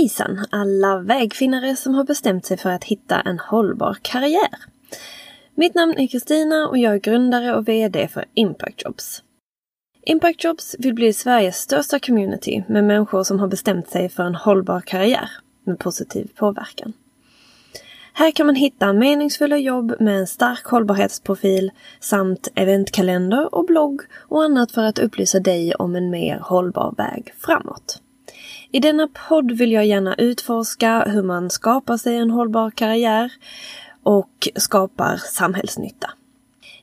Hejsan alla vägfinnare som har bestämt sig för att hitta en hållbar karriär. Mitt namn är Kristina och jag är grundare och VD för Impact Jobs. Impact Jobs vill bli Sveriges största community med människor som har bestämt sig för en hållbar karriär med positiv påverkan. Här kan man hitta meningsfulla jobb med en stark hållbarhetsprofil samt eventkalender och blogg och annat för att upplysa dig om en mer hållbar väg framåt. I denna podd vill jag gärna utforska hur man skapar sig en hållbar karriär och skapar samhällsnytta.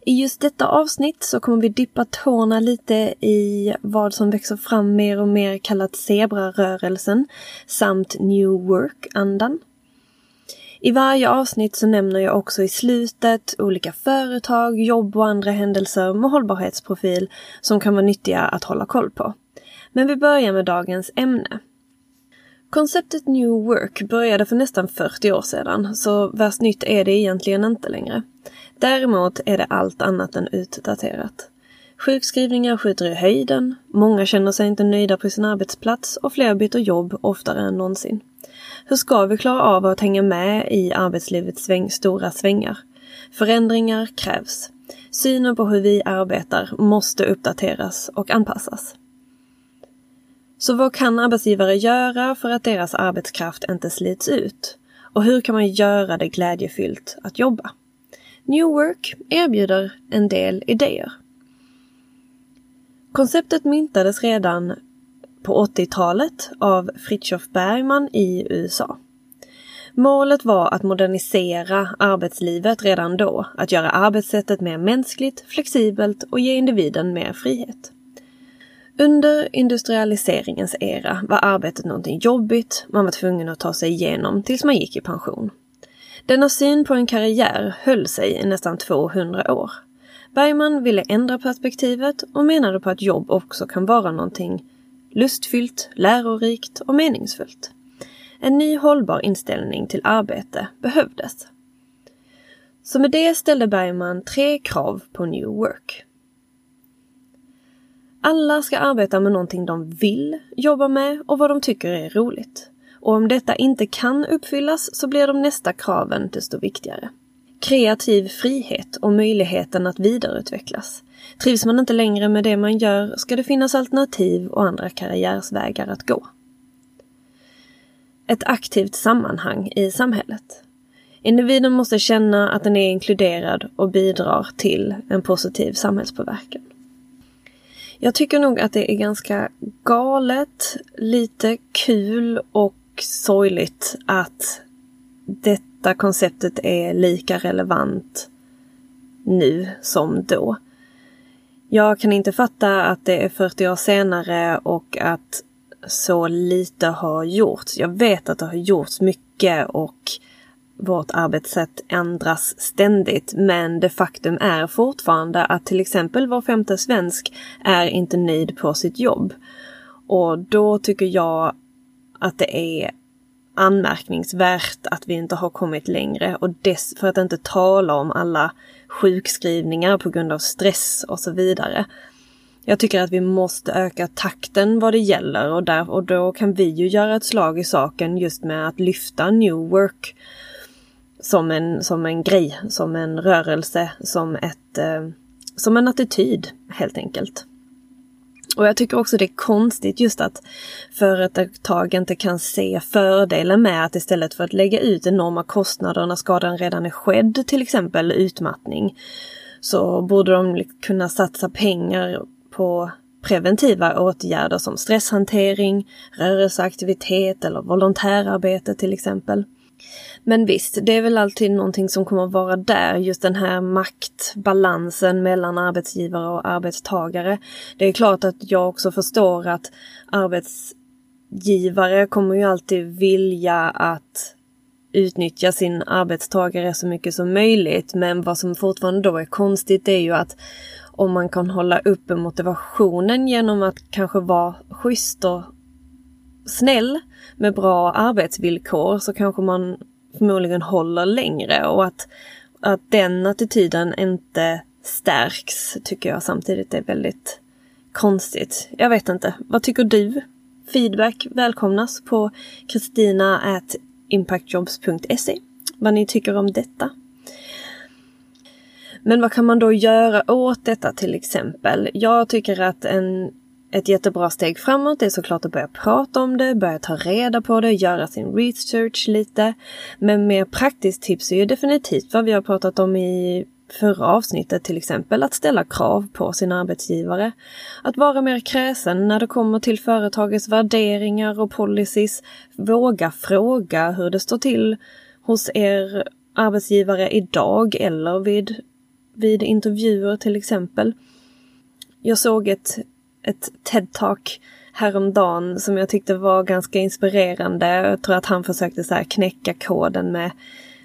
I just detta avsnitt så kommer vi dippa tårna lite i vad som växer fram mer och mer kallat zebrarörelsen samt New Work-andan. I varje avsnitt så nämner jag också i slutet olika företag, jobb och andra händelser med hållbarhetsprofil som kan vara nyttiga att hålla koll på. Men vi börjar med dagens ämne. Konceptet New Work började för nästan 40 år sedan, så värst nytt är det egentligen inte längre. Däremot är det allt annat än utdaterat. Sjukskrivningar skjuter i höjden, många känner sig inte nöjda på sin arbetsplats och fler byter jobb oftare än någonsin. Hur ska vi klara av att hänga med i arbetslivets sväng, stora svängar? Förändringar krävs. Synen på hur vi arbetar måste uppdateras och anpassas. Så vad kan arbetsgivare göra för att deras arbetskraft inte slits ut? Och hur kan man göra det glädjefyllt att jobba? New Work erbjuder en del idéer. Konceptet myntades redan på 80-talet av Fritjof Bergman i USA. Målet var att modernisera arbetslivet redan då, att göra arbetssättet mer mänskligt, flexibelt och ge individen mer frihet. Under industrialiseringens era var arbetet någonting jobbigt man var tvungen att ta sig igenom tills man gick i pension. Denna syn på en karriär höll sig i nästan 200 år. Bergman ville ändra perspektivet och menade på att jobb också kan vara någonting lustfyllt, lärorikt och meningsfullt. En ny hållbar inställning till arbete behövdes. Så med det ställde Bergman tre krav på New Work. Alla ska arbeta med någonting de vill jobba med och vad de tycker är roligt. Och om detta inte kan uppfyllas så blir de nästa kraven desto viktigare. Kreativ frihet och möjligheten att vidareutvecklas. Trivs man inte längre med det man gör ska det finnas alternativ och andra karriärsvägar att gå. Ett aktivt sammanhang i samhället. Individen måste känna att den är inkluderad och bidrar till en positiv samhällspåverkan. Jag tycker nog att det är ganska galet, lite kul och sorgligt att detta konceptet är lika relevant nu som då. Jag kan inte fatta att det är 40 år senare och att så lite har gjorts. Jag vet att det har gjorts mycket och vårt arbetssätt ändras ständigt. Men det faktum är fortfarande att till exempel var femte svensk är inte nöjd på sitt jobb. Och då tycker jag att det är anmärkningsvärt att vi inte har kommit längre och dess, för att inte tala om alla sjukskrivningar på grund av stress och så vidare. Jag tycker att vi måste öka takten vad det gäller och, där, och då kan vi ju göra ett slag i saken just med att lyfta New Work som en, som en grej, som en rörelse, som, ett, eh, som en attityd helt enkelt. Och jag tycker också det är konstigt just att företag inte kan se fördelen med att istället för att lägga ut enorma kostnader när skadan redan är skedd, till exempel utmattning, så borde de kunna satsa pengar på preventiva åtgärder som stresshantering, rörelseaktivitet eller volontärarbete till exempel. Men visst, det är väl alltid någonting som kommer att vara där, just den här maktbalansen mellan arbetsgivare och arbetstagare. Det är klart att jag också förstår att arbetsgivare kommer ju alltid vilja att utnyttja sin arbetstagare så mycket som möjligt. Men vad som fortfarande då är konstigt är ju att om man kan hålla uppe motivationen genom att kanske vara schysst och snäll med bra arbetsvillkor så kanske man förmodligen håller längre och att, att den attityden inte stärks tycker jag samtidigt är väldigt konstigt. Jag vet inte, vad tycker du? Feedback välkomnas på kristina impactjobs.se vad ni tycker om detta. Men vad kan man då göra åt detta till exempel? Jag tycker att en, ett jättebra steg framåt är såklart att börja prata om det, börja ta reda på det, göra sin research lite. Men mer praktiskt tips är ju definitivt vad vi har pratat om i förra avsnittet till exempel, att ställa krav på sin arbetsgivare. Att vara mer kräsen när det kommer till företagets värderingar och policies. Våga fråga hur det står till hos er arbetsgivare idag eller vid, vid intervjuer till exempel. Jag såg ett, ett TED-talk häromdagen som jag tyckte var ganska inspirerande. Jag tror att han försökte så knäcka koden med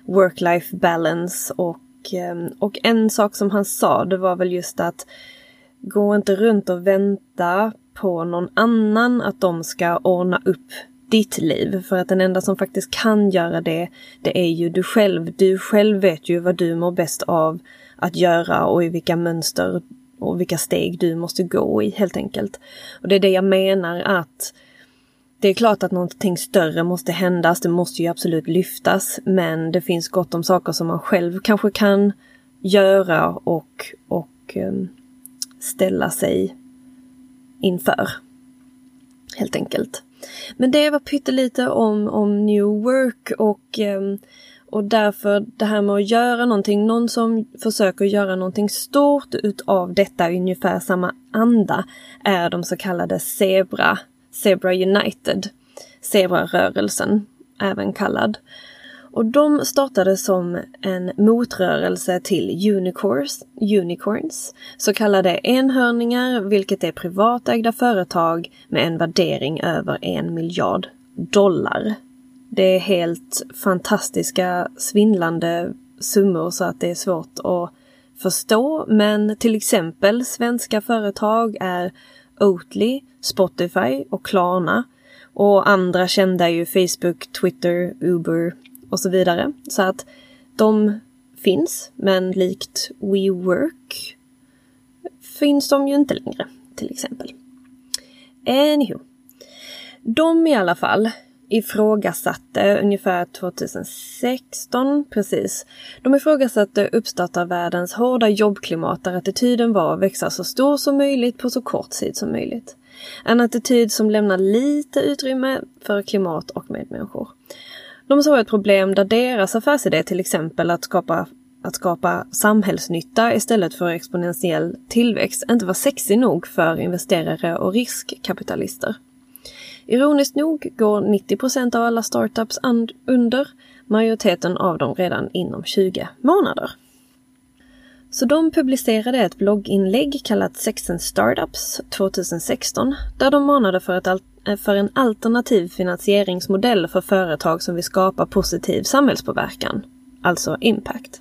work-life balance och ehm, och en sak som han sa, det var väl just att gå inte runt och vänta på någon annan att de ska ordna upp ditt liv. För att den enda som faktiskt kan göra det, det är ju du själv. Du själv vet ju vad du mår bäst av att göra och i vilka mönster och vilka steg du måste gå i helt enkelt. Och det är det jag menar att det är klart att någonting större måste händas, det måste ju absolut lyftas, men det finns gott om saker som man själv kanske kan göra och, och ehm, ställa sig inför. Helt enkelt. Men det var pyttelite om, om New Work och, ehm, och därför det här med att göra någonting, någon som försöker göra någonting stort utav detta i ungefär samma anda är de så kallade Zebra Zebra United, Zebra-rörelsen även kallad. Och de startade som en motrörelse till unicorns, unicorns, så kallade enhörningar, vilket är privatägda företag med en värdering över en miljard dollar. Det är helt fantastiska, svindlande summor så att det är svårt att förstå. Men till exempel svenska företag är Oatly, Spotify och Klarna. Och andra kända är ju Facebook, Twitter, Uber och så vidare. Så att de finns, men likt WeWork finns de ju inte längre, till exempel. Anywho. De i alla fall ifrågasatte ungefär 2016, precis. De ifrågasatte uppstartarvärldens hårda jobbklimat där attityden var att växa så stor som möjligt på så kort tid som möjligt. En attityd som lämnar lite utrymme för klimat och medmänniskor. De såg ett problem där deras affärsidé till exempel att skapa att skapa samhällsnytta istället för exponentiell tillväxt inte var sexig nog för investerare och riskkapitalister. Ironiskt nog går 90 procent av alla startups under, majoriteten av dem redan inom 20 månader. Så de publicerade ett blogginlägg kallat Sex and Startups 2016 där de manade för, ett eh, för en alternativ finansieringsmodell för företag som vill skapa positiv samhällspåverkan, alltså impact.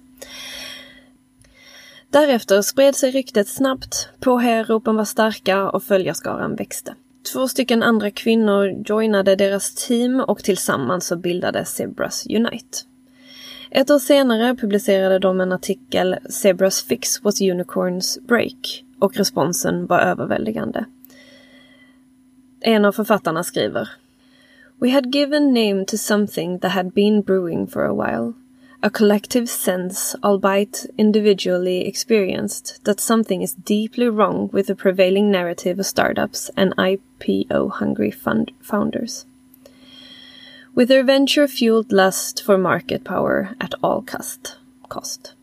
Därefter spred sig ryktet snabbt, påhejaropen var starka och följarskaran växte. Två stycken andra kvinnor joinade deras team och tillsammans så bildades Zebras Unite. Ett år senare publicerade de en artikel Zebras fix was unicorns break och responsen var överväldigande. En av författarna skriver We had given name to something that had been brewing for a while. A collective sense, albeit individually experienced, that something is deeply wrong with the prevailing narrative of startups and IPO hungry fund founders. with their venture fueled lust for market power at all cost. cost.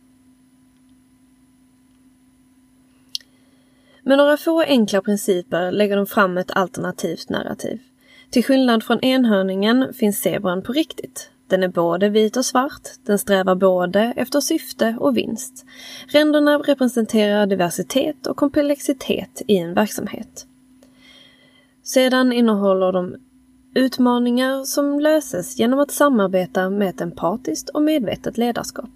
Med några få enkla principer lägger de fram ett alternativt narrativ. Till skillnad från enhörningen finns zebran på riktigt. Den är både vit och svart, den strävar både efter syfte och vinst. Ränderna representerar diversitet och komplexitet i en verksamhet. Sedan innehåller de Utmaningar som löses genom att samarbeta med ett empatiskt och medvetet ledarskap.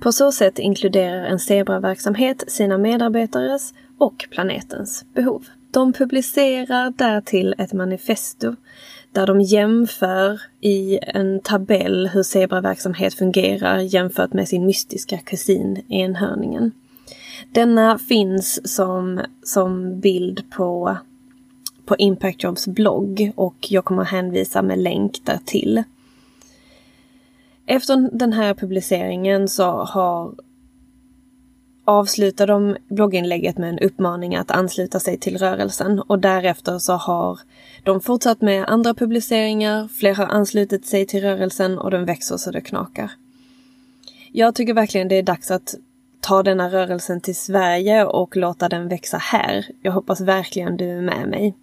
På så sätt inkluderar en zebraverksamhet sina medarbetares och planetens behov. De publicerar därtill ett manifesto där de jämför i en tabell hur zebraverksamhet fungerar jämfört med sin mystiska kusin enhörningen. Denna finns som, som bild på på Impact Jobs blogg och jag kommer hänvisa med länk där till. Efter den här publiceringen så har avslutar de blogginlägget med en uppmaning att ansluta sig till rörelsen och därefter så har de fortsatt med andra publiceringar, fler har anslutit sig till rörelsen och den växer så det knakar. Jag tycker verkligen det är dags att ta denna rörelsen till Sverige och låta den växa här. Jag hoppas verkligen du är med mig.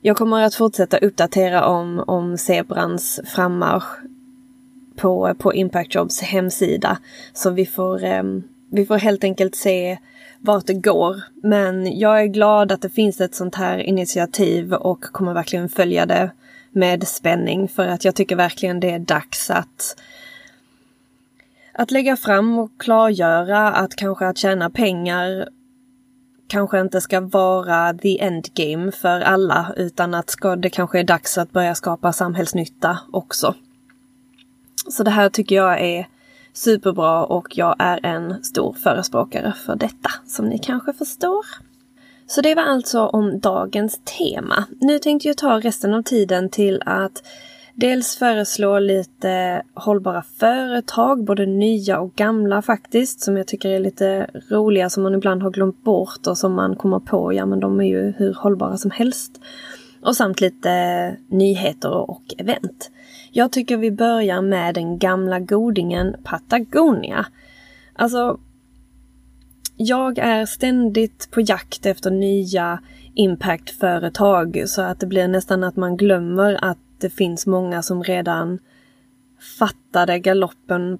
Jag kommer att fortsätta uppdatera om, om zebrans frammarsch på, på Impact Jobs hemsida. Så vi får, eh, vi får helt enkelt se vart det går. Men jag är glad att det finns ett sånt här initiativ och kommer verkligen följa det med spänning för att jag tycker verkligen det är dags att att lägga fram och klargöra att kanske att tjäna pengar kanske inte ska vara the endgame för alla utan att ska, det kanske är dags att börja skapa samhällsnytta också. Så det här tycker jag är superbra och jag är en stor förespråkare för detta som ni kanske förstår. Så det var alltså om dagens tema. Nu tänkte jag ta resten av tiden till att Dels föreslå lite hållbara företag, både nya och gamla faktiskt, som jag tycker är lite roliga, som man ibland har glömt bort och som man kommer på, ja men de är ju hur hållbara som helst. Och samt lite nyheter och event. Jag tycker vi börjar med den gamla godingen Patagonia. Alltså, jag är ständigt på jakt efter nya impactföretag så att det blir nästan att man glömmer att det finns många som redan fattade galoppen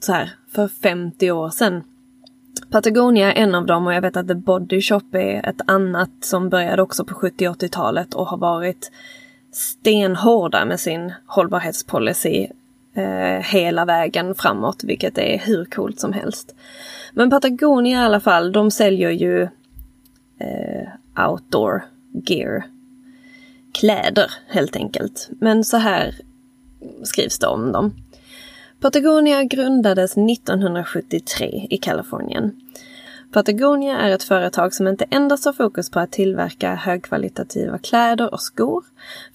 så här för 50 år sedan. Patagonia är en av dem och jag vet att The Body Shop är ett annat som började också på 70 80-talet och har varit stenhårda med sin hållbarhetspolicy eh, hela vägen framåt, vilket är hur coolt som helst. Men Patagonia i alla fall, de säljer ju eh, outdoor gear kläder helt enkelt. Men så här skrivs det om dem. Patagonia grundades 1973 i Kalifornien. Patagonia är ett företag som inte endast har fokus på att tillverka högkvalitativa kläder och skor.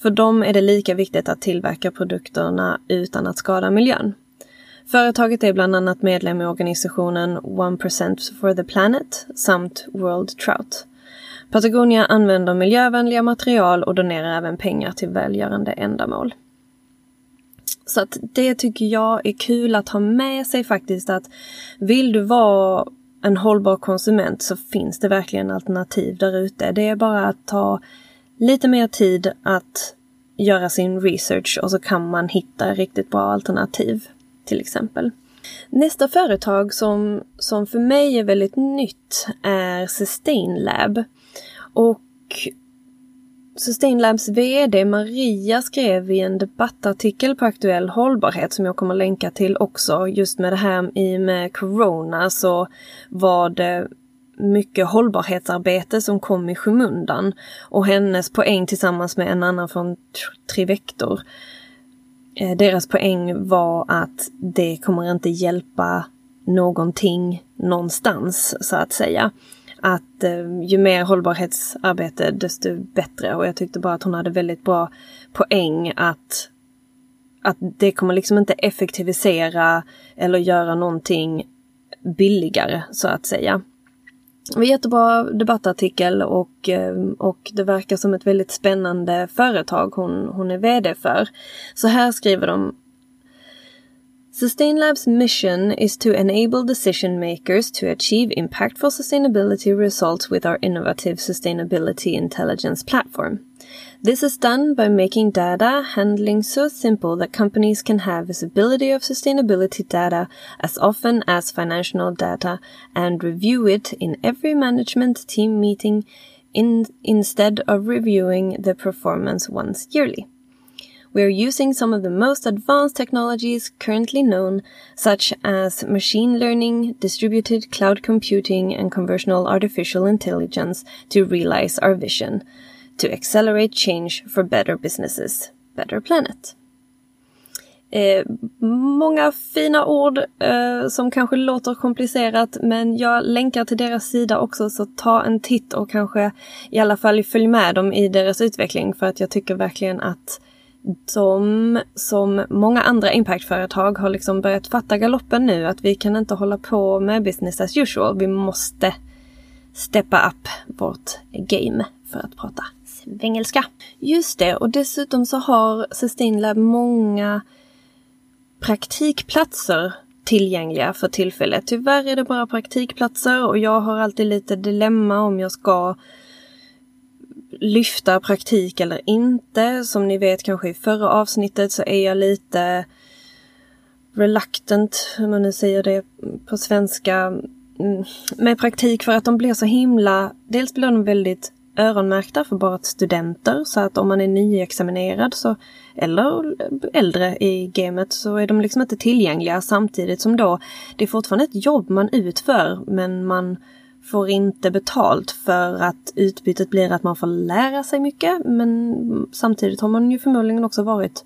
För dem är det lika viktigt att tillverka produkterna utan att skada miljön. Företaget är bland annat medlem i organisationen 1% for the Planet samt World Trout. Patagonia använder miljövänliga material och donerar även pengar till välgörande ändamål. Så att det tycker jag är kul att ha med sig faktiskt att vill du vara en hållbar konsument så finns det verkligen alternativ där ute. Det är bara att ta lite mer tid att göra sin research och så kan man hitta riktigt bra alternativ till exempel. Nästa företag som, som för mig är väldigt nytt är Sustain Lab. Och Sustainlabs VD Maria skrev i en debattartikel på Aktuell Hållbarhet som jag kommer länka till också. Just med det här i med Corona så var det mycket hållbarhetsarbete som kom i skymundan. Och hennes poäng tillsammans med en annan från Trivector. Eh, deras poäng var att det kommer inte hjälpa någonting någonstans så att säga att eh, ju mer hållbarhetsarbete desto bättre. Och jag tyckte bara att hon hade väldigt bra poäng att, att det kommer liksom inte effektivisera eller göra någonting billigare så att säga. Det var en jättebra debattartikel och, eh, och det verkar som ett väldigt spännande företag hon, hon är VD för. Så här skriver de Sustainlab's mission is to enable decision makers to achieve impactful sustainability results with our innovative sustainability intelligence platform. This is done by making data handling so simple that companies can have visibility of sustainability data as often as financial data and review it in every management team meeting in, instead of reviewing the performance once yearly we are using some of the most advanced technologies currently known, such as machine learning, distributed cloud computing, and conversational artificial intelligence to realize our vision to accelerate change for better businesses, better planet. Eh, många fina ord eh, som kanske låter komplicerat men jag länkar till deras sida också så ta en titt och kanske i alla fall följ med dem i deras utveckling för att jag tycker verkligen att de, som många andra impactföretag, har liksom börjat fatta galoppen nu att vi kan inte hålla på med business as usual. Vi måste steppa upp vårt game för att prata svengelska. Just det, och dessutom så har Sustain Lab många praktikplatser tillgängliga för tillfället. Tyvärr är det bara praktikplatser och jag har alltid lite dilemma om jag ska lyfta praktik eller inte. Som ni vet kanske i förra avsnittet så är jag lite reluctant, hur man nu säger det på svenska, mm, med praktik för att de blir så himla, dels blir de väldigt öronmärkta för bara studenter så att om man är nyexaminerad så, eller äldre i gamet så är de liksom inte tillgängliga samtidigt som då det är fortfarande ett jobb man utför men man får inte betalt för att utbytet blir att man får lära sig mycket men samtidigt har man ju förmodligen också varit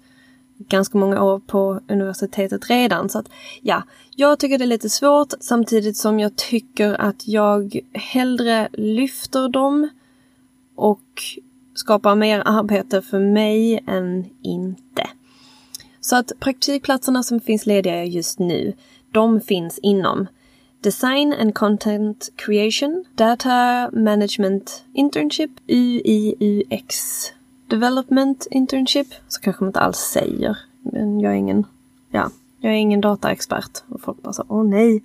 ganska många år på universitetet redan. Så att ja, jag tycker det är lite svårt samtidigt som jag tycker att jag hellre lyfter dem och skapar mer arbete för mig än inte. Så att praktikplatserna som finns lediga just nu, de finns inom Design and Content Creation, Data Management Internship, UIUX Development Internship, så kanske man inte alls säger. Men jag är ingen, ja, jag är ingen dataexpert. Och folk bara så, åh nej,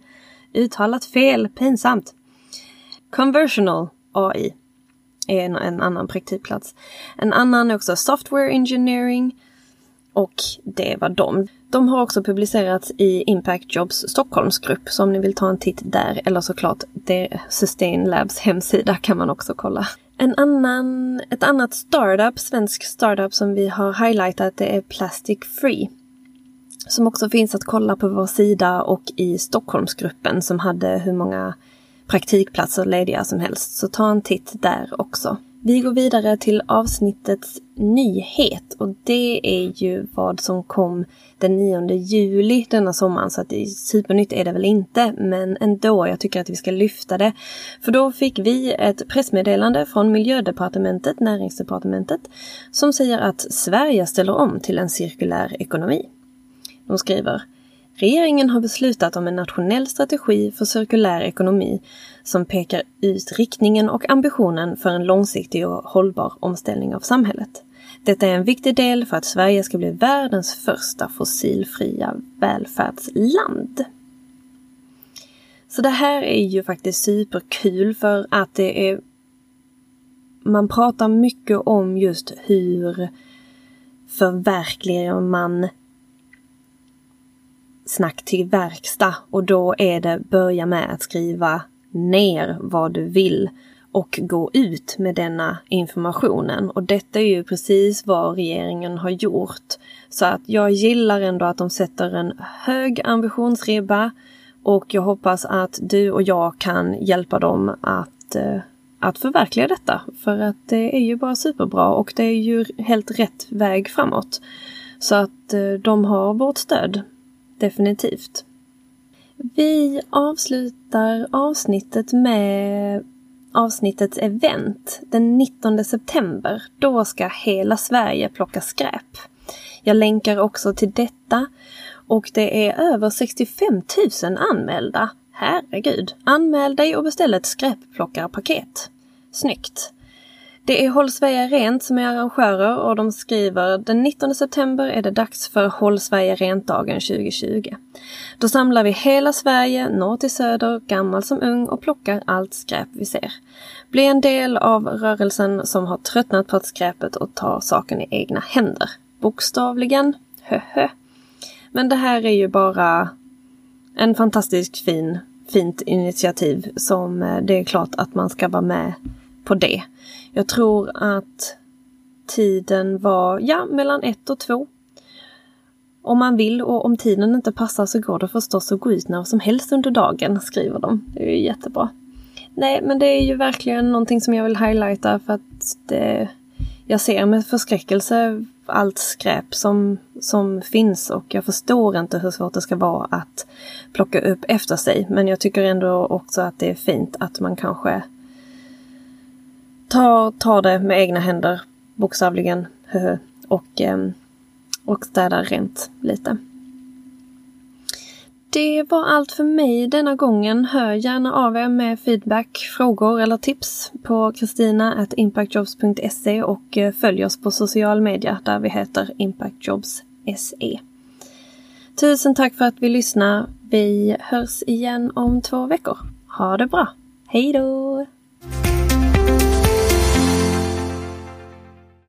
uttalat fel, pinsamt. Conversional AI är en, en annan praktikplats. En annan är också Software Engineering och det var dem. De har också publicerats i Impact Jobs Stockholmsgrupp så om ni vill ta en titt där eller såklart det Sustain Labs hemsida kan man också kolla. En annan, ett annat startup, svensk startup som vi har highlightat det är Plastic Free. Som också finns att kolla på vår sida och i Stockholmsgruppen som hade hur många praktikplatser lediga som helst. Så ta en titt där också. Vi går vidare till avsnittets nyhet och det är ju vad som kom den 9 juli denna sommaren så att det är supernytt är det väl inte men ändå, jag tycker att vi ska lyfta det. För då fick vi ett pressmeddelande från Miljödepartementet, Näringsdepartementet, som säger att Sverige ställer om till en cirkulär ekonomi. De skriver Regeringen har beslutat om en nationell strategi för cirkulär ekonomi som pekar ut riktningen och ambitionen för en långsiktig och hållbar omställning av samhället. Detta är en viktig del för att Sverige ska bli världens första fossilfria välfärdsland. Så det här är ju faktiskt superkul för att det är man pratar mycket om just hur förverkligar man snack till verkstad och då är det börja med att skriva ner vad du vill och gå ut med denna informationen. Och detta är ju precis vad regeringen har gjort. Så att jag gillar ändå att de sätter en hög ambitionsribba och jag hoppas att du och jag kan hjälpa dem att, eh, att förverkliga detta. För att det är ju bara superbra och det är ju helt rätt väg framåt. Så att eh, de har vårt stöd. Definitivt. Vi avslutar avsnittet med avsnittets event den 19 september. Då ska hela Sverige plocka skräp. Jag länkar också till detta och det är över 65 000 anmälda. Herregud! Anmäl dig och beställ ett skräpplockarpaket. Snyggt! Det är Håll Sverige Rent som är arrangörer och de skriver den 19 september är det dags för Håll Sverige Rent-dagen 2020. Då samlar vi hela Sverige, norr till söder, gammal som ung och plockar allt skräp vi ser. Bli en del av rörelsen som har tröttnat på skräpet och tar saken i egna händer. Bokstavligen, höhö. Men det här är ju bara en fantastiskt fin, fint initiativ som eh, det är klart att man ska vara med på det. Jag tror att tiden var, ja, mellan ett och två. Om man vill och om tiden inte passar så går det förstås att gå ut när som helst under dagen, skriver de. Det är ju jättebra. Nej, men det är ju verkligen någonting som jag vill highlighta för att det, jag ser med förskräckelse allt skräp som, som finns och jag förstår inte hur svårt det ska vara att plocka upp efter sig. Men jag tycker ändå också att det är fint att man kanske tar, tar det med egna händer, bokstavligen, och, ehm, och städar rent lite. Det var allt för mig denna gången. Hör gärna av er med feedback, frågor eller tips på kristina.impactjobs.se och eh, följ oss på social media där vi heter impactjobs.se. Tusen tack för att vi lyssnar. Vi hörs igen om två veckor. Ha det bra! Hej då!